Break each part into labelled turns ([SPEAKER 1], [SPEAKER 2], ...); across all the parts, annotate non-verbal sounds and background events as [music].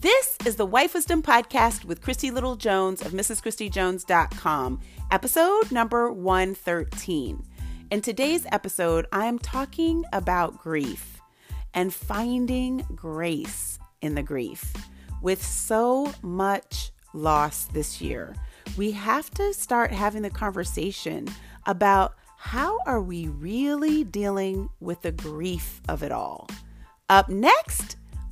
[SPEAKER 1] This is the Wife Wisdom Podcast with Christy Little Jones of MrsChristyJones.com, episode number 113. In today's episode, I am talking about grief and finding grace in the grief. With so much loss this year, we have to start having the conversation about how are we really dealing with the grief of it all. Up next,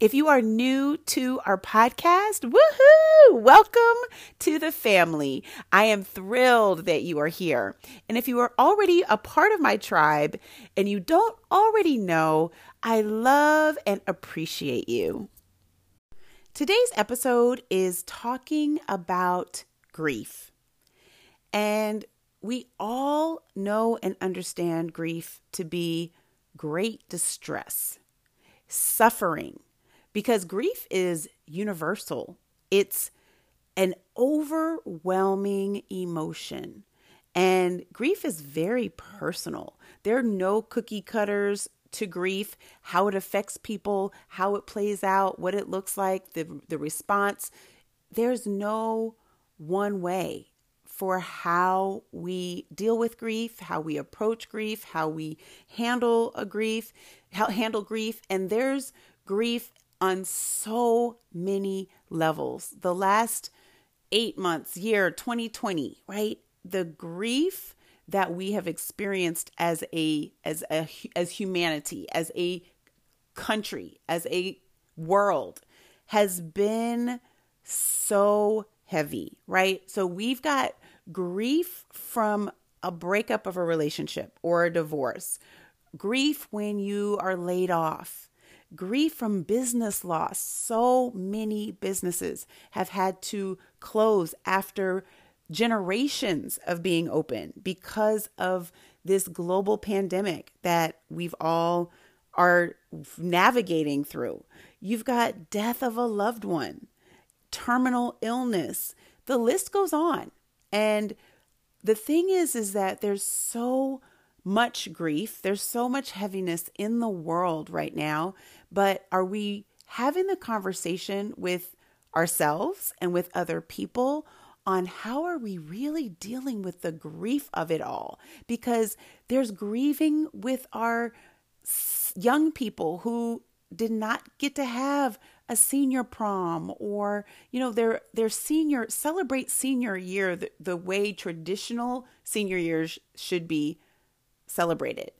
[SPEAKER 1] If you are new to our podcast, woohoo! Welcome to the family. I am thrilled that you are here. And if you are already a part of my tribe and you don't already know, I love and appreciate you. Today's episode is talking about grief. And we all know and understand grief to be great distress, suffering because grief is universal. It's an overwhelming emotion. And grief is very personal. There are no cookie cutters to grief, how it affects people, how it plays out, what it looks like, the, the response. There's no one way for how we deal with grief, how we approach grief, how we handle a grief, how handle grief. And there's grief on so many levels. The last eight months, year 2020, right? The grief that we have experienced as a as a as humanity, as a country, as a world has been so heavy, right? So we've got grief from a breakup of a relationship or a divorce, grief when you are laid off, grief from business loss. So many businesses have had to close after generations of being open because of this global pandemic that we've all are navigating through. You've got death of a loved one, terminal illness. The list goes on. And the thing is is that there's so much grief, there's so much heaviness in the world right now but are we having the conversation with ourselves and with other people on how are we really dealing with the grief of it all? Because there's grieving with our young people who did not get to have a senior prom or you know their their senior celebrate senior year the, the way traditional senior years should be celebrated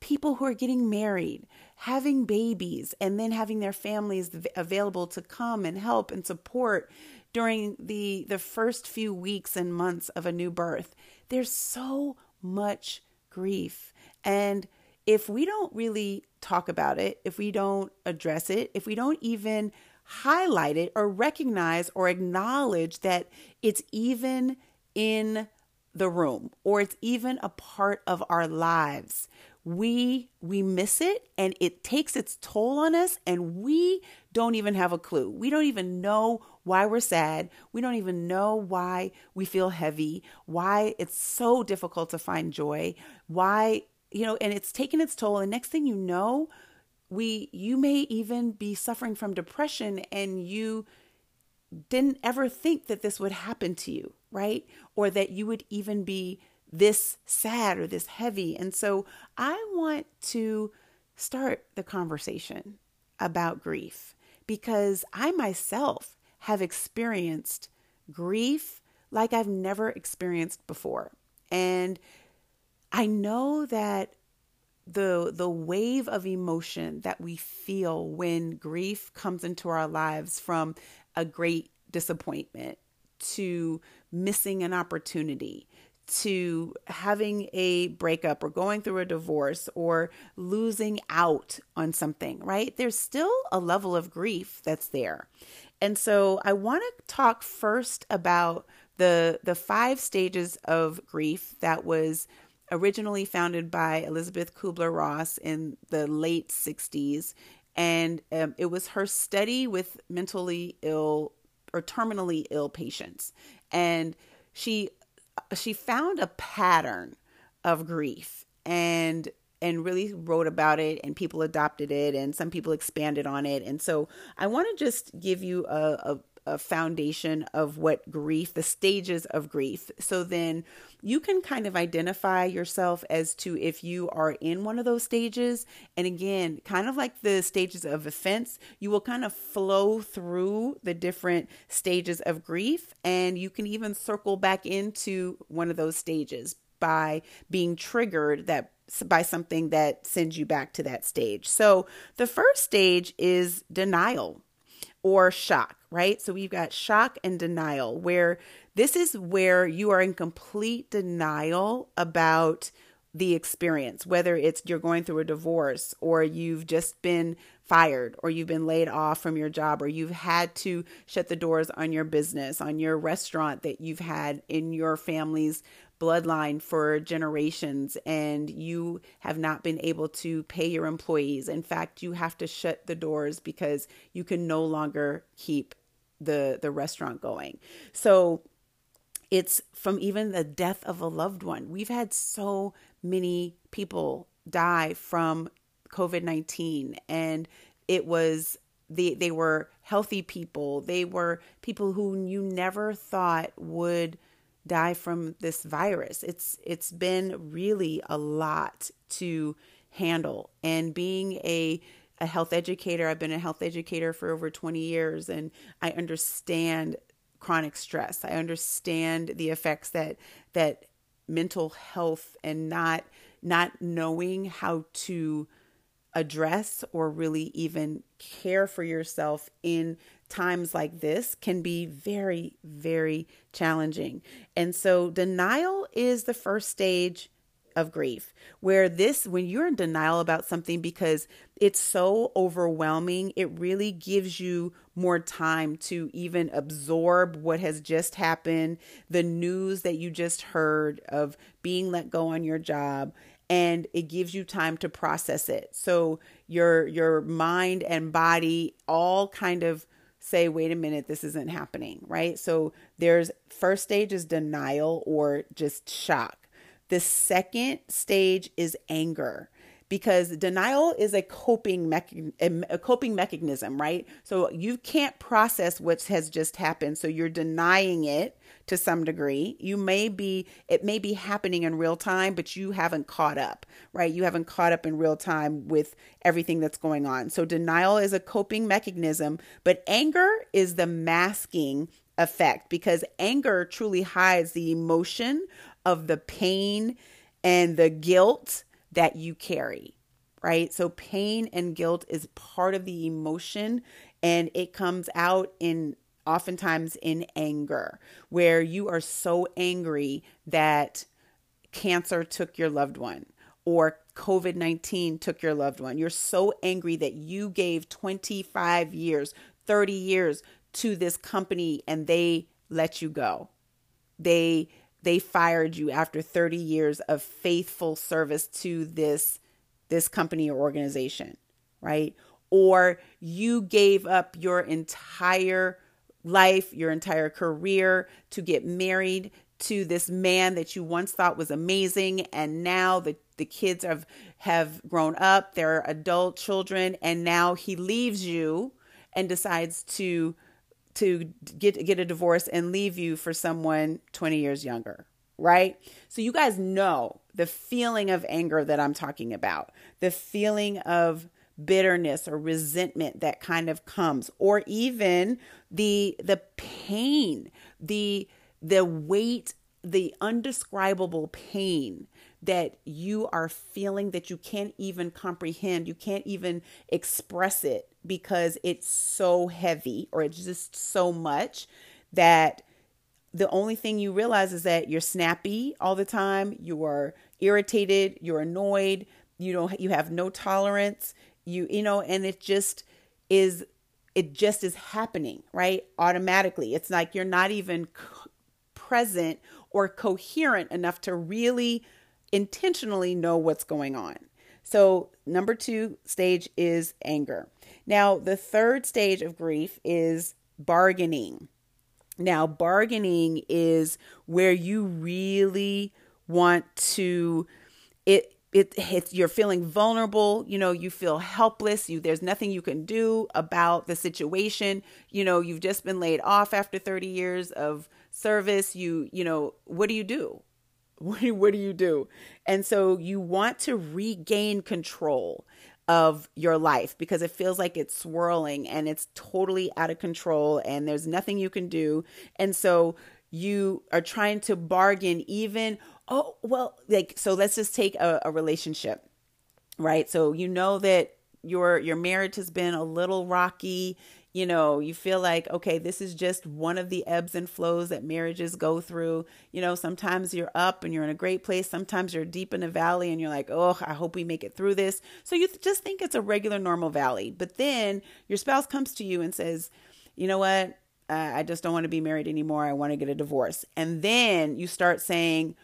[SPEAKER 1] people who are getting married having babies and then having their families available to come and help and support during the the first few weeks and months of a new birth. There's so much grief. And if we don't really talk about it if we don't address it if we don't even highlight it or recognize or acknowledge that it's even in the room or it's even a part of our lives we we miss it and it takes its toll on us and we don't even have a clue. We don't even know why we're sad. We don't even know why we feel heavy, why it's so difficult to find joy, why you know, and it's taken its toll and next thing you know, we you may even be suffering from depression and you didn't ever think that this would happen to you, right? Or that you would even be this sad or this heavy. And so I want to start the conversation about grief because I myself have experienced grief like I've never experienced before. And I know that the the wave of emotion that we feel when grief comes into our lives from a great disappointment to missing an opportunity to having a breakup or going through a divorce or losing out on something, right? There's still a level of grief that's there. And so I want to talk first about the the five stages of grief that was originally founded by Elisabeth Kubler-Ross in the late 60s and um, it was her study with mentally ill or terminally ill patients. And she she found a pattern of grief and and really wrote about it and people adopted it and some people expanded on it. And so i want to just give you a, a, a, foundation of what grief the stages of grief. So then you can kind of identify yourself as to if you are in one of those stages. And again kind of like the stages of offense you will kind of flow through the different stages of grief and you can even circle back into one of those stages by being triggered that by something that sends you back to that stage. So the first stage is denial or shock, right? So we've got shock and denial, where this is where you are in complete denial about the experience, whether it's you're going through a divorce or you've just been fired or you've been laid off from your job or you've had to shut the doors on your business, on your restaurant that you've had in your family's bloodline for generations and you have not been able to pay your employees. In fact, you have to shut the doors because you can no longer keep the the restaurant going. So it's from even the death of a loved one. We've had so many people die from COVID-19 and it was they they were healthy people. They were people who you never thought would die from this virus. It's it's been really a lot to handle and being a a health educator, I've been a health educator for over 20 years and I understand chronic stress. I understand the effects that that mental health and not not knowing how to address or really even care for yourself in times like this can be very, very challenging. And so, denial is the first stage of grief where this when you're in denial about something because it's so overwhelming it really gives you more time to even absorb what has just happened the news that you just heard of being let go on your job and it gives you time to process it so your your mind and body all kind of say, wait a minute, this isn't happening, right? So there's first stage is denial or just shock. The second stage is anger because denial is a coping mecha- a coping mechanism, right? So you can't process what has just happened, so you're denying it to some degree. You may be it may be happening in real time, but you haven't caught up, right? You haven't caught up in real time with everything that's going on. So denial is a coping mechanism, but anger is the masking effect because anger truly hides the emotion of the pain and the guilt that you carry, right? So pain and guilt is part of the emotion and it comes out in oftentimes in anger, where you are so angry that cancer took your loved one or COVID 19 took your loved one. You're so angry that you gave 25 years, 30 years to this company and they let you go. They they fired you after 30 years of faithful service to this this company or organization, right? Or you gave up your entire life, your entire career to get married to this man that you once thought was amazing and now the the kids have have grown up, they're adult children and now he leaves you and decides to to get get a divorce and leave you for someone 20 years younger, right? So you guys know the feeling of anger that I'm talking about. The feeling of bitterness or resentment that kind of comes or even the the pain, the the weight, the undescribable pain that you are feeling that you can't even comprehend, you can't even express it because it's so heavy or it's just so much that the only thing you realize is that you're snappy all the time, you are irritated, you're annoyed, you don't you have no tolerance, you you know, and it just is it just is happening, right? Automatically. It's like you're not even present or coherent enough to really intentionally know what's going on. So, number 2 stage is anger. Now, the third stage of grief is bargaining. Now, bargaining is where you really want to it it it's you're feeling vulnerable, you know, you feel helpless, you there's nothing you can do about the situation. You know, you've just been laid off after 30 years of service. You, you know, what do you do? [laughs] What do, what do you do? And so you want to regain control of your life because it feels like it's swirling and it's totally out of control and there's nothing you can do. And so you are trying to bargain even oh well like so let's just take a, a relationship right so you know that your your marriage has been a little rocky you know, you feel like, okay, this is just one of the ebbs and flows that marriages go through. You know, sometimes you're up and you're in a great place. Sometimes you're deep in a valley and you're like, oh, I hope we make it through this. So you just think it's a regular, normal valley. But then your spouse comes to you and says, you know what? Uh, I just don't want to be married anymore. I want to get a divorce. And then you start saying,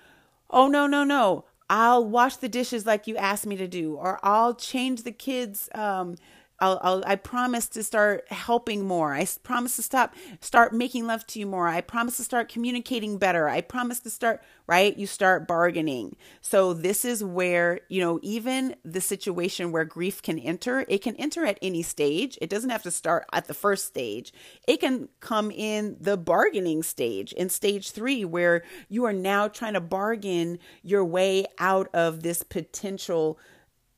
[SPEAKER 1] oh, no, no, no. I'll wash the dishes like you asked me to do, or I'll change the kids' um, I'll, I'll, i promise to start helping more. I promise to stop, start making love to you more. I promise to start communicating better. I promise to start, right? You start bargaining. So this is where, you know, even the situation where grief can enter, it can enter at any stage. It doesn't have to start at the first stage. It can come in the bargaining stage, in stage three, where you are now trying to bargain your way out of this potential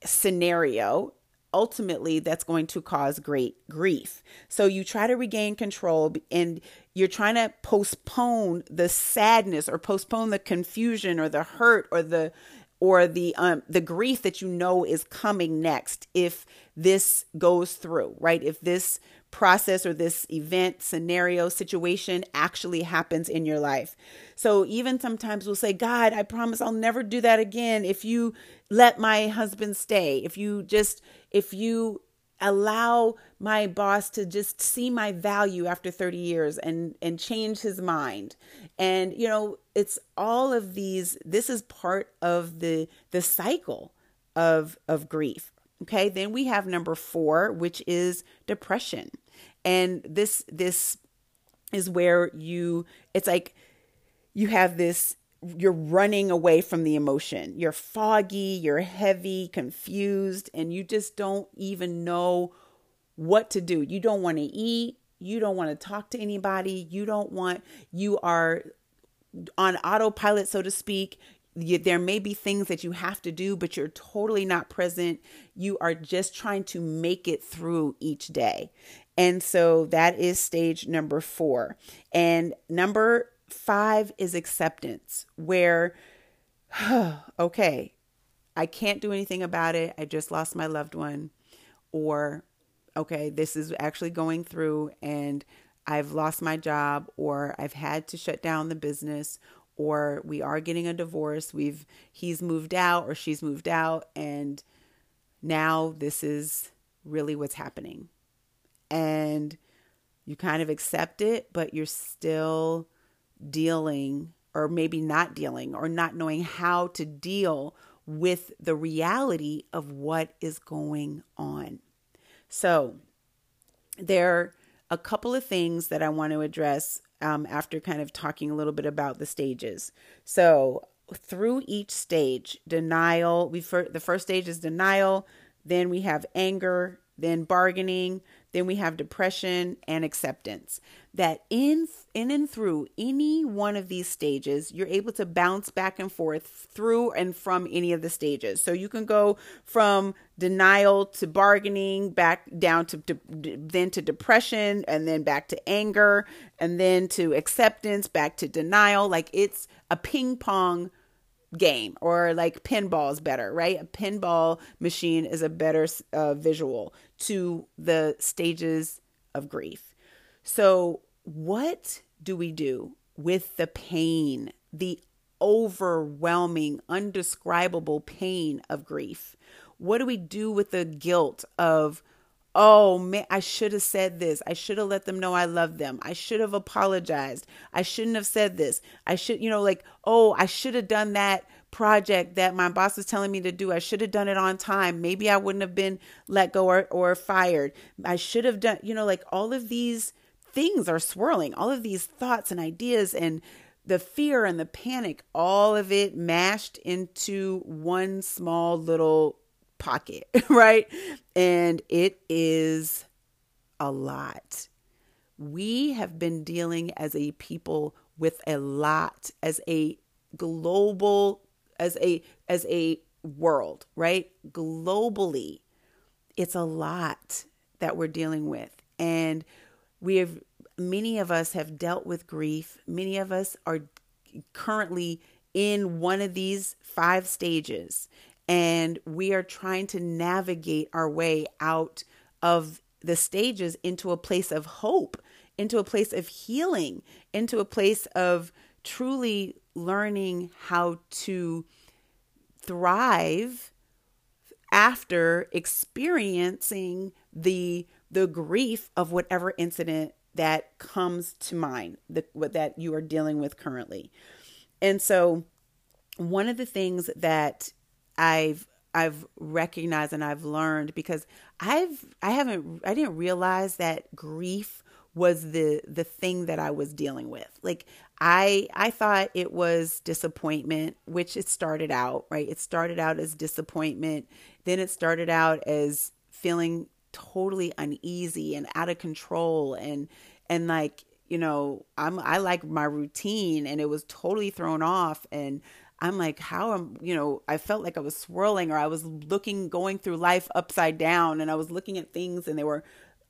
[SPEAKER 1] scenario ultimately that's going to cause great grief. So you try to regain control and you're trying to postpone the sadness or postpone the confusion or the hurt or the or the um the grief that you know is coming next if this goes through, right? If this process or this event, scenario, situation actually happens in your life. So even sometimes we'll say, God, I promise I'll never do that again. If you let my husband stay, if you just, if you allow my boss to just see my value after 30 years and and change his mind. And you know it's all of these this is part of the the cycle of of grief. Okay? Then we have number 4 which is depression. And this this is where you it's like you have this you're running away from the emotion. You're foggy, you're heavy, confused, and you just don't even know what to do. You don't want to eat, you don't want to talk to anybody, you don't want, you are on autopilot, so to speak. You, there may be things that you have to do, but you're totally not present. You are just trying to make it through each day. And so that is stage number four. And number five is acceptance, where, [sighs] okay, I can't do anything about it. I just lost my loved one. Or, okay, this is actually going through and I've lost my job, or I've had to shut down the business, or we are getting a divorce. We've, he's moved out or she's moved out. And now this is really what's happening. And you kind of accept it, but you're still dealing or maybe not dealing or not knowing how to deal with the reality of what is going on. So, there are a couple of things that I want to address um, after kind of talking a little bit about the stages. So, through each stage, denial, we the first stage is denial, then we have anger, then bargaining, then we have depression and acceptance. That in in and through any one of these stages, you're able to bounce back and forth through and from any of the stages. So you can go from denial to bargaining, back down to, then to depression, and then back to anger, and then to acceptance, back to denial. Like it's a ping pong game or like pinball is better, right? A pinball machine is a better uh, visual to the stages of grief. So, what do we do with the pain, the overwhelming, undescribable pain of grief? What do we do with the guilt of, oh man, I should have said this. I should have let them know I love them. I should have apologized. I shouldn't have said this. I should, you know, like, oh, I should have done that project that my boss was telling me to do. I should have done it on time. Maybe I wouldn't have been let go or, or fired. I should have done, you know, like all of these things are swirling, all of these thoughts and ideas and the fear and the panic, all of it mashed into one small little pocket, [laughs] right? And it is a lot. We have been dealing as a people with a lot, as a global, as a as a world, right? Globally, it's a lot that we're dealing with. And we have many of us have dealt with grief. Many of us are currently in one of these five stages and we are trying to navigate our way out of the stages into a place of hope, into a place of healing, into a place of truly learning how to thrive after experiencing the the grief of whatever incident that comes to mind the, what that you are dealing with currently. And so one of the things that I've I've recognized and I've learned because I've I haven't I didn't realize that grief was the the thing that I was dealing with. Like I I thought it was disappointment, which it started out, right? It started out as disappointment, then it started out as feeling totally uneasy and out of control and and like, you know, I'm I like my routine and it was totally thrown off and I'm like, how am, you know, I felt like I was swirling or I was looking, going through life upside down and I was looking at things and they were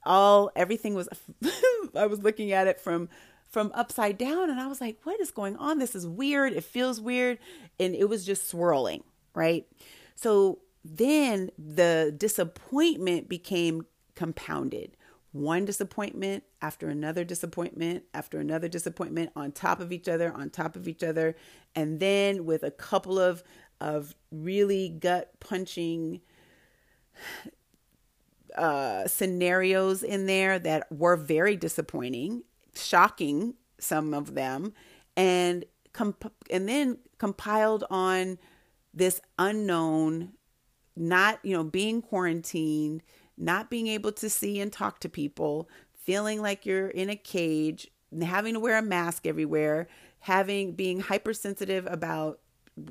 [SPEAKER 1] all, everything was, [laughs] I was looking at it from, from upside down and I was like, what is going on? This is weird. It feels weird. And it was just swirling, right? So then the disappointment became compounded one disappointment after another disappointment after another disappointment on top of each other on top of each other and then with a couple of of really gut punching uh, scenarios in there that were very disappointing shocking some of them and comp- and then compiled on this unknown not you know being quarantined not being able to see and talk to people, feeling like you're in a cage, having to wear a mask everywhere, having being hypersensitive about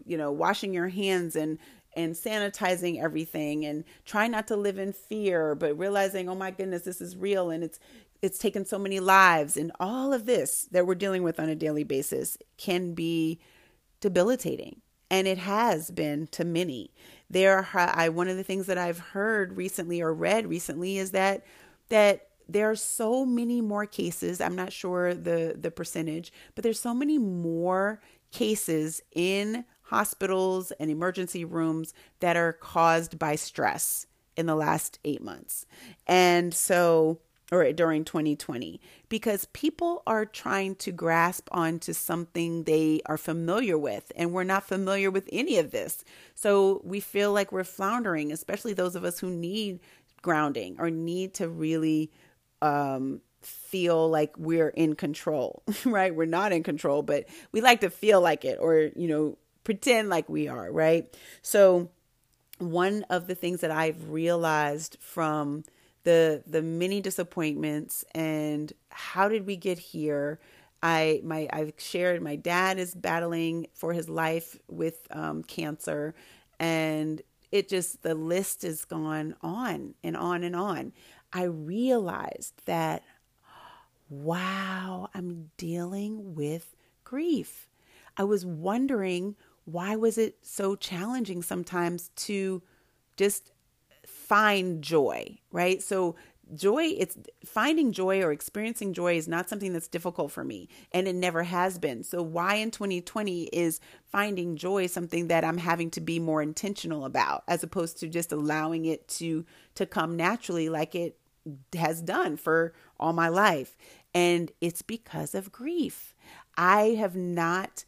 [SPEAKER 1] you know washing your hands and and sanitizing everything and trying not to live in fear but realizing oh my goodness this is real and it's it's taken so many lives. And all of this that we're dealing with on a daily basis can be debilitating. And it has been to many. There are I one of the things that I've heard recently or read recently is that that there are so many more cases. I'm not sure the the percentage but there's so many more cases in hospitals and emergency rooms that are caused by stress in the last 8 months. And so or during 2020 because people are trying to grasp onto something they are familiar with and we're not familiar with any of this. So we feel like we're floundering especially those of us who need grounding or need to really um, feel like we're in control [laughs] right? We're not in control but we like to feel like it or you know pretend like we are right? So one of the things that i've realized from the the many disappointments and how did we get here i my i've shared my dad is battling for his life with um, cancer and it just the list has gone on and on and on. I realized that wow i'm dealing with grief. I was wondering why was it so challenging sometimes to just find joy, right? So joy it's finding joy or experiencing joy is not something that's difficult for me and it never has been. So why in 2020 is finding joy something that i'm having to be more intentional about as opposed to just allowing it to to come naturally like it has done for all my life? And it's because of grief. I have not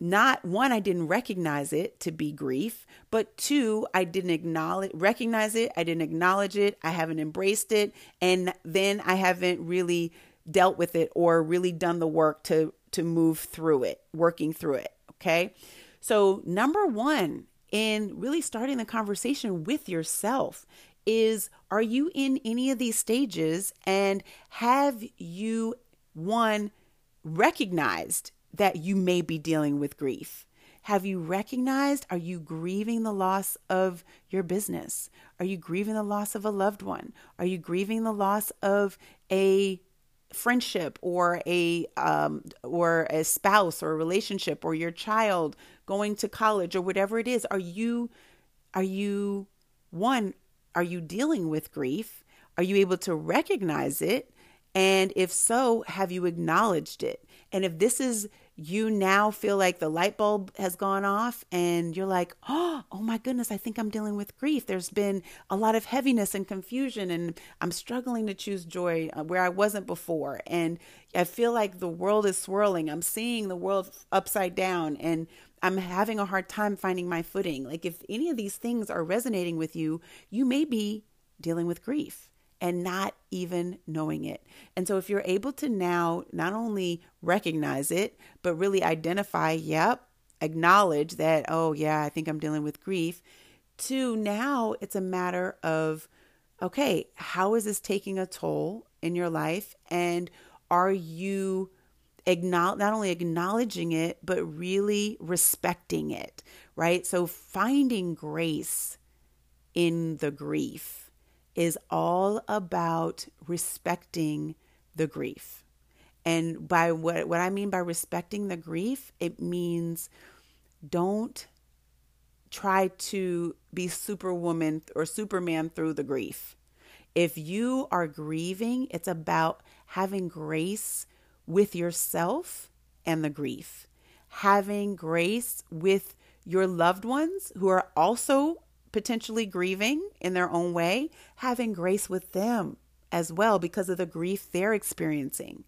[SPEAKER 1] not one i didn't recognize it to be grief but two i didn't acknowledge recognize it i didn't acknowledge it i haven't embraced it and then i haven't really dealt with it or really done the work to to move through it working through it okay? So number 1 in really starting the conversation with yourself is are you in any of these stages and have you one recognized that you may be dealing with grief? Have you recognized? Are you grieving the loss of your business? Are you grieving the loss of a loved one? Are you grieving the loss of a friendship or a um, or a spouse or a relationship or your child going to college or whatever it is? Are you are you one? Are you dealing with grief? Are you able to recognize it? And if so, have you acknowledged it? And if this is you now feel like the light bulb has gone off and you're like, oh, oh my goodness, I think I'm dealing with grief. There's been a lot of heaviness and confusion, and I'm struggling to choose joy uh, where I wasn't before. And I feel like the world is swirling. I'm seeing the world upside down, and I'm having a hard time finding my footing. Like, if any of these things are resonating with you, you may be dealing with grief and not even knowing it. And so, if you're able to now not only recognize it, but really identify, yep, acknowledge that, oh, yeah, I think I'm dealing with grief, to now it's a matter of, okay, how is this taking a toll in your life? And are you acknowledge not only acknowledging it but really respecting it right so finding grace in the grief is all about respecting the grief. And by what, what I mean by respecting the grief, it means don't try to be superwoman or superman through the grief. If you are grieving, it's about having grace with yourself and the grief, having grace with your loved ones who are also potentially grieving in their own way, having grace with them as well because of the grief they're experiencing.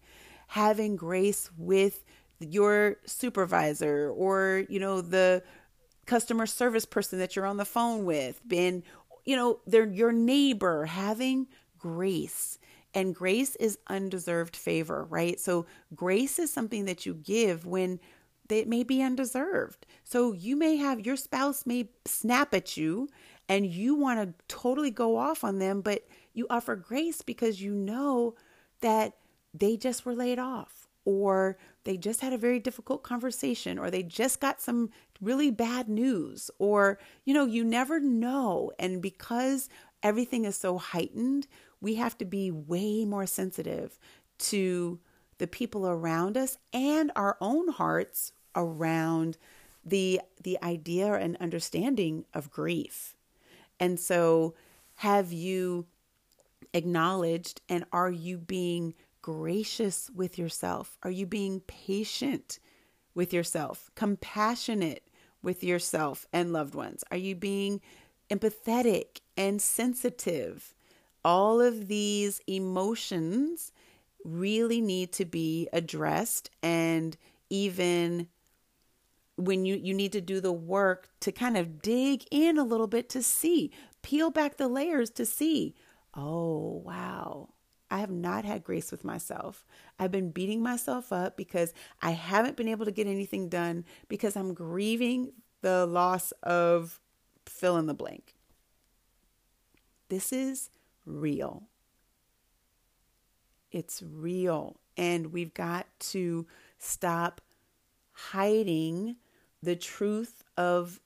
[SPEAKER 1] Having grace with your supervisor or, you know, the customer service person that you're on the phone with, been, you know, they're your neighbor, having grace. And grace is undeserved favor, right? So grace is something that you give when that may be undeserved. So you may have your spouse may snap at you and you want to totally go off on them, but you offer grace because you know that they just were laid off or they just had a very difficult conversation or they just got some really bad news or you know you never know and because everything is so heightened we have to be way more sensitive to the people around us and our own hearts around the the idea and understanding of grief. And so have you acknowledged and are you being gracious with yourself? Are you being patient with yourself, compassionate with yourself and loved ones? Are you being empathetic and sensitive? All of these emotions really need to be addressed and even when you you need to do the work to kind of dig in a little bit to see peel back the layers to see oh wow I have not had grace with myself. I've been beating myself up because I haven't been able to get anything done because I'm grieving the loss of fill in the blank. This is real. It's real. And we've got to stop hiding the truth of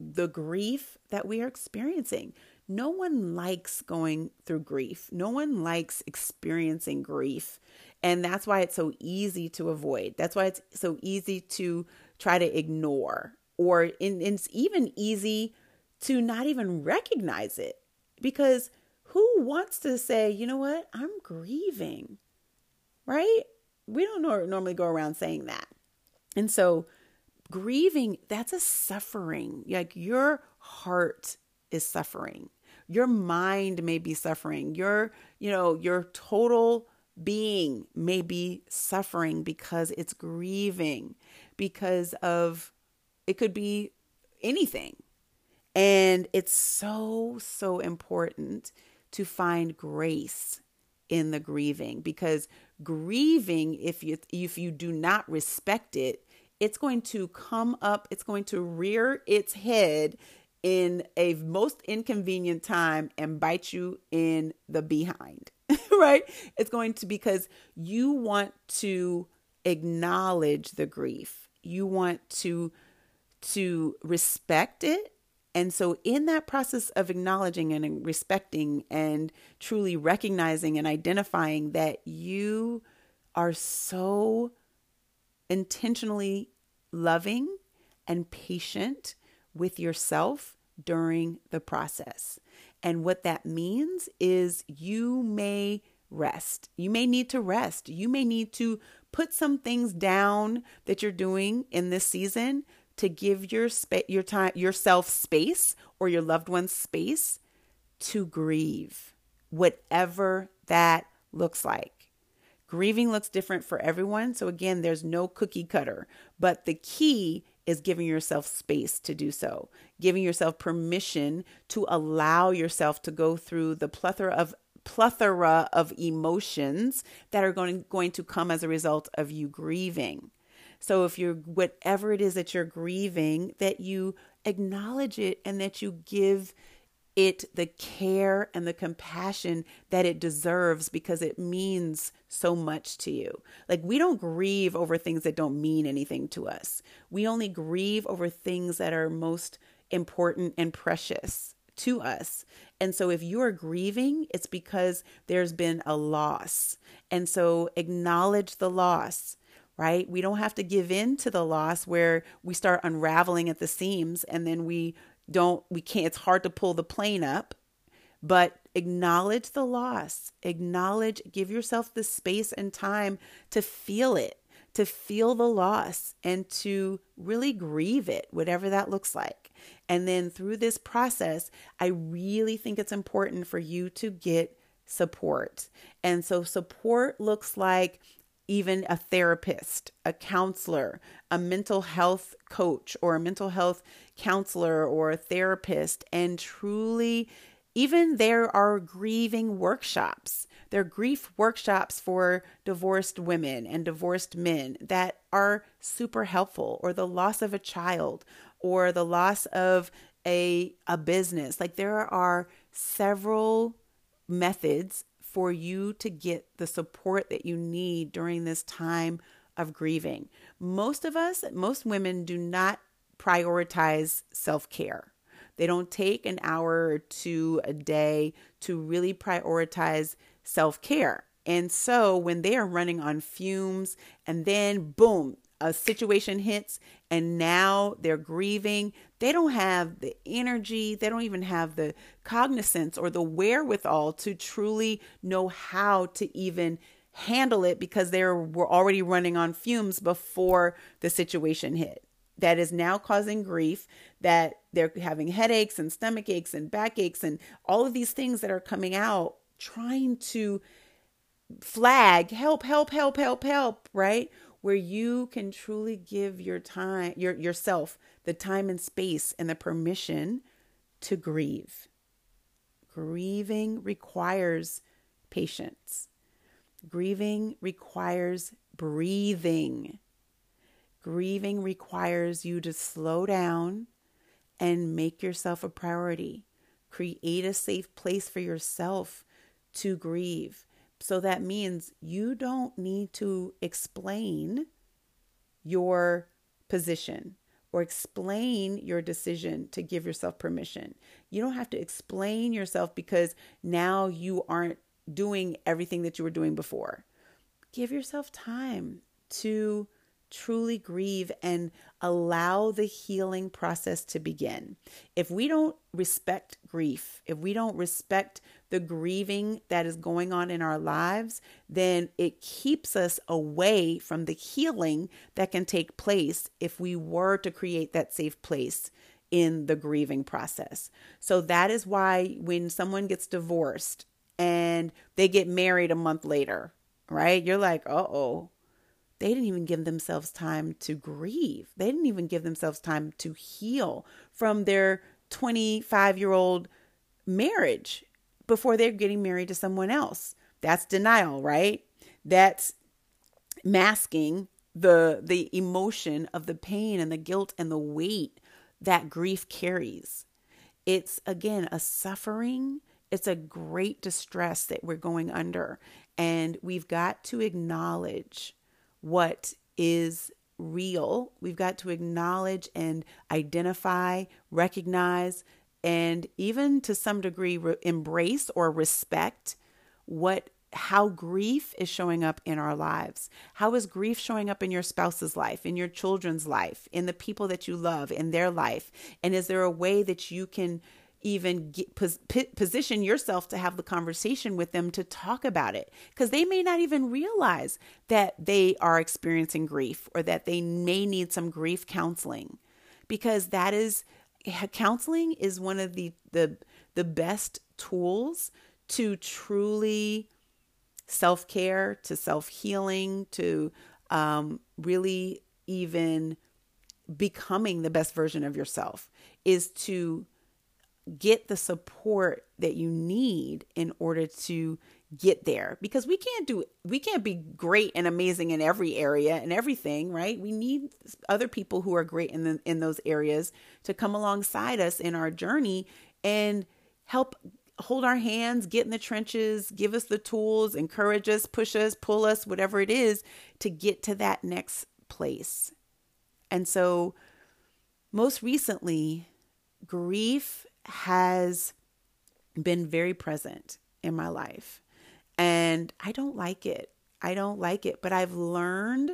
[SPEAKER 1] the grief that we are experiencing. No one likes going through grief. No one likes experiencing grief. And that's why it's so easy to avoid. That's why it's so easy to try to ignore, or in, it's even easy to not even recognize it. Because who wants to say, you know what, I'm grieving, right? We don't normally go around saying that. And so grieving, that's a suffering. Like your heart is suffering. Your mind may be suffering. Your, you know, your total being may be suffering because it's grieving, because of it could be anything. And it's so, so important to find grace in the grieving because grieving if you if you do not respect it it's going to come up it's going to rear its head in a most inconvenient time and bite you in the behind [laughs] right? It's going to because you want to acknowledge the grief. You want to to respect it. And so, in that process of acknowledging and respecting and truly recognizing and identifying that you are so intentionally loving and patient with yourself during the process. And what that means is you may rest. You may need to rest. You may need to put some things down that you're doing in this season to give your spa- your time yourself space or your loved ones space to grieve whatever that looks like grieving looks different for everyone. So again there's no cookie cutter but the key is giving yourself space to do so giving yourself permission to allow yourself to go through the plethora of plethora of emotions that are going, going to come as a result of you grieving. So if you're whatever it is that you're grieving, that you acknowledge it and that you give it the care and the compassion that it deserves because it means so much to you. Like, we don't grieve over things that don't mean anything to us. We only grieve over things that are most important and precious to us. And so, if you are grieving, it's because there's been a loss. And so, acknowledge the loss right? We don't have to give in to the loss where we start unraveling at the seams and then we don't, we can't, it's hard to pull the plane up, but acknowledge the loss, acknowledge, give yourself the space and time to feel it, to feel the loss and to really grieve it, whatever that looks like. And then through this process, I really think it's important for you to get support. And so support looks like even a therapist, a counselor, a mental health coach, or a mental health counselor or a therapist, and truly, even there are grieving workshops. There are grief workshops for divorced women and divorced men that are super helpful, or the loss of a child, or the loss of a, a business. Like there are several methods for you to get the support that you need during this time of grieving. Most of us, most women, do not prioritize self care. They don't take an hour or two a day to really prioritize self care. And so when they are running on fumes and then boom, a situation hits and now they're grieving, they don't have the energy, they don't even have the cognizance or the wherewithal to truly know how to even handle it because they were already running on fumes before the situation hit. That is now causing grief, that they're having headaches and stomach aches and back aches and all of these things that are coming out, trying to flag help, help, help, help, help, right? Where you can truly give your time your yourself the time and space and the permission to grieve. Grieving requires patience. Grieving requires breathing. Grieving requires you to slow down and make yourself a priority. Create a safe place for yourself to grieve. So that means you don't need to explain your position or explain your decision to give yourself permission. You don't have to explain yourself because now you aren't doing everything that you were doing before. Give yourself time to truly grieve and allow the healing process to begin. If we don't respect grief, if we don't respect the grieving that is going on in our lives, then it keeps us away from the healing that can take place if we were to create that safe place in the grieving process. So that is why when someone gets divorced and they get married a month later, right? You're like, uh oh. They didn't even give themselves time to grieve. They didn't even give themselves time to heal from their 25 year old marriage before they're getting married to someone else. That's denial, right? That's masking the the emotion of the pain and the guilt and the weight that grief carries. It's again a suffering, it's a great distress that we're going under and we've got to acknowledge what is real. We've got to acknowledge and identify, recognize and even to some degree re- embrace or respect what how grief is showing up in our lives. How is grief showing up in your spouse's life, in your children's life, in the people that you love, in their life? And is there a way that you can even get, pos- position yourself to have the conversation with them to talk about it? Because they may not even realize that they are experiencing grief or that they may need some grief counseling because that is counseling is one of the the the best tools to truly self care, to self healing, to um, really even becoming the best version of yourself is to get the support that you need in order to get there. Because we can't do we can't be great and amazing in every area and everything right? We need other people who are great in the, in those areas to come alongside us in our journey and help hold our hands get in the trenches give us the tools encourage us push us pull us whatever it is to get to that next place. And so most recently grief has been very present in my life and I don't like it. I don't like it, but I've learned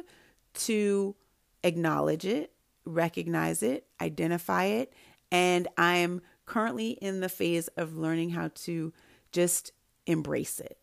[SPEAKER 1] to acknowledge it, recognize it, identify it, and I'm currently in the phase of learning how to just embrace it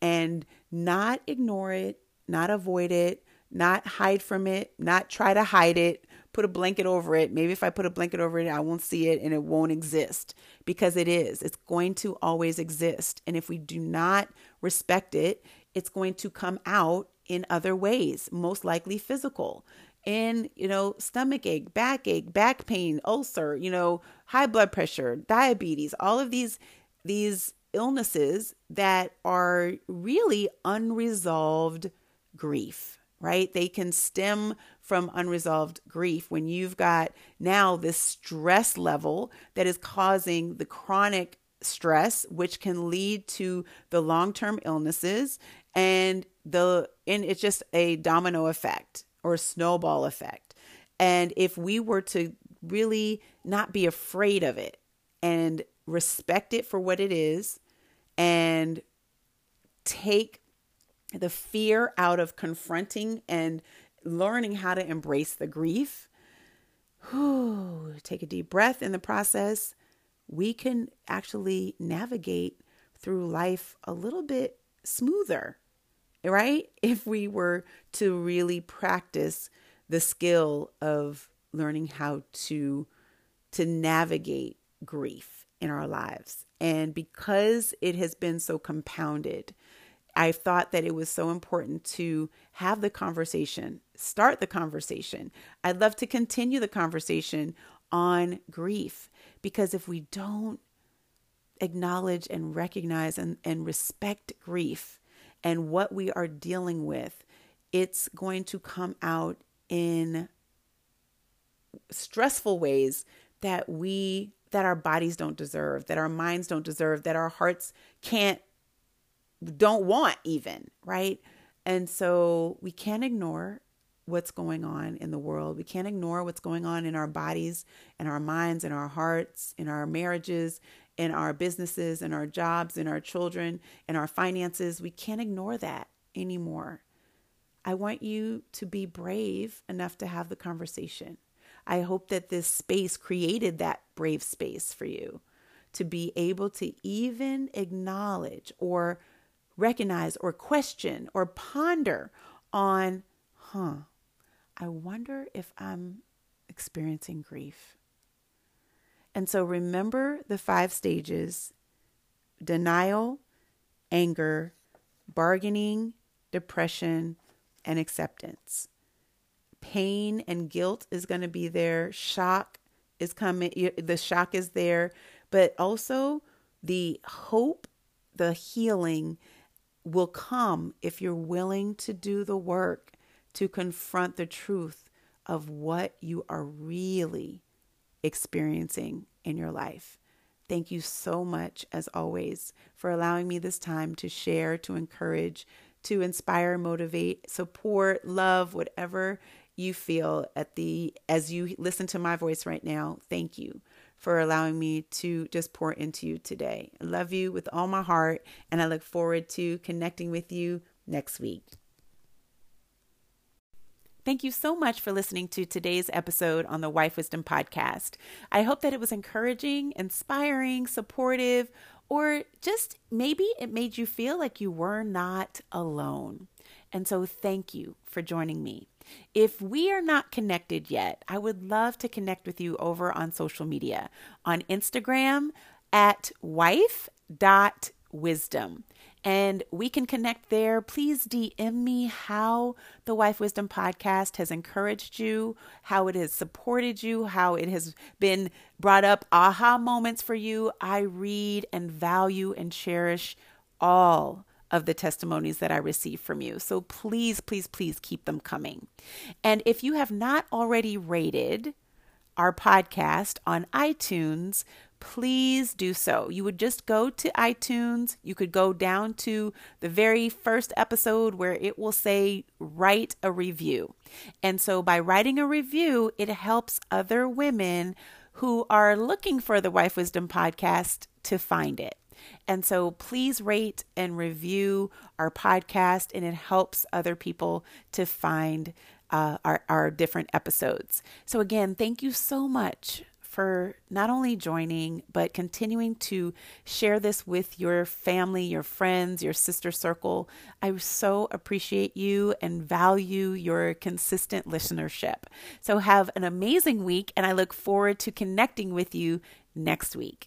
[SPEAKER 1] and not ignore it, not avoid it, not hide from it, not try to hide it, put a blanket over it. Maybe if I put a blanket over it, I won't see it and it won't exist because it is. It's going to always exist. And if we do not respect it, it's going to come out in other ways, most likely physical. And, you know, stomach ache, backache, back pain, ulcer, you know, high blood pressure, diabetes, all of these these illnesses that are really unresolved grief right? They can stem from unresolved grief when you've got now this stress level that is causing the chronic stress which can lead to the long-term illnesses and the and it's just a domino effect or snowball effect. And if we were to really not be afraid of it and respect it for what it is and take the fear out of confronting and learning how to embrace the grief. Whew, take a deep breath in the process. We can actually navigate through life a little bit smoother, right? [laughs] If we were to really practice the skill of learning how to to navigate grief in our lives. And because it has been so compounded, I thought that it was so important to have the conversation, start the conversation. I'd love to continue the conversation on grief because if we don't acknowledge and recognize and, and respect grief and what we are dealing with, it's going to come out in stressful ways that we that our bodies don't deserve, that our minds don't deserve, that our hearts can't don't want even, right? And so we can't ignore what's going on in the world. We can't ignore what's going on in our bodies and our minds and our hearts, in our marriages, in our businesses, in our jobs, in our children, in our finances. We can't ignore that anymore. I want you to be brave enough to have the conversation. I hope that this space created that brave space for you to be able to even acknowledge or recognize or question or ponder on, huh, I wonder if I'm experiencing grief. And so remember the five stages denial, anger, bargaining, depression, and acceptance. Pain and guilt is going to be there. Shock is coming. The shock is there, but also the hope, the healing will come if you're willing to do the work to confront the truth of what you are really experiencing in your life. Thank you so much, as always, for allowing me this time to share, to encourage, to inspire, motivate, support, love, whatever you feel at the as you listen to my voice right now. Thank you for allowing me to just pour into you today. I love you with all my heart, and I look forward to connecting with you next week. Thank you so much for listening to today's episode on the Wife Wisdom Podcast. I hope that it was encouraging, inspiring, supportive, or just maybe it made you feel like you were not alone. And so, thank you for joining me. If we are not connected yet, I would love to connect with you over on social media on Instagram at wife.wisdom and we can connect there. Please DM me how the Wife Wisdom podcast has encouraged you, how it has supported you, how it has been brought up aha moments for you. I read and value and cherish all of the testimonies that I receive from you. So please, please, please keep them coming. And if you have not already rated our podcast on iTunes, please do so. You would just go to iTunes. You could go down to the very first episode where it will say write a review. And so by writing a review, it helps other women who are looking for the Wife Wisdom podcast to find it. And so please rate and review our podcast, and it helps other people to find uh, our, our different episodes. So, again, thank you so much for not only joining, but continuing to share this with your family, your friends, your sister circle. I so appreciate you and value your consistent listenership. So, have an amazing week, and I look forward to connecting with you next week.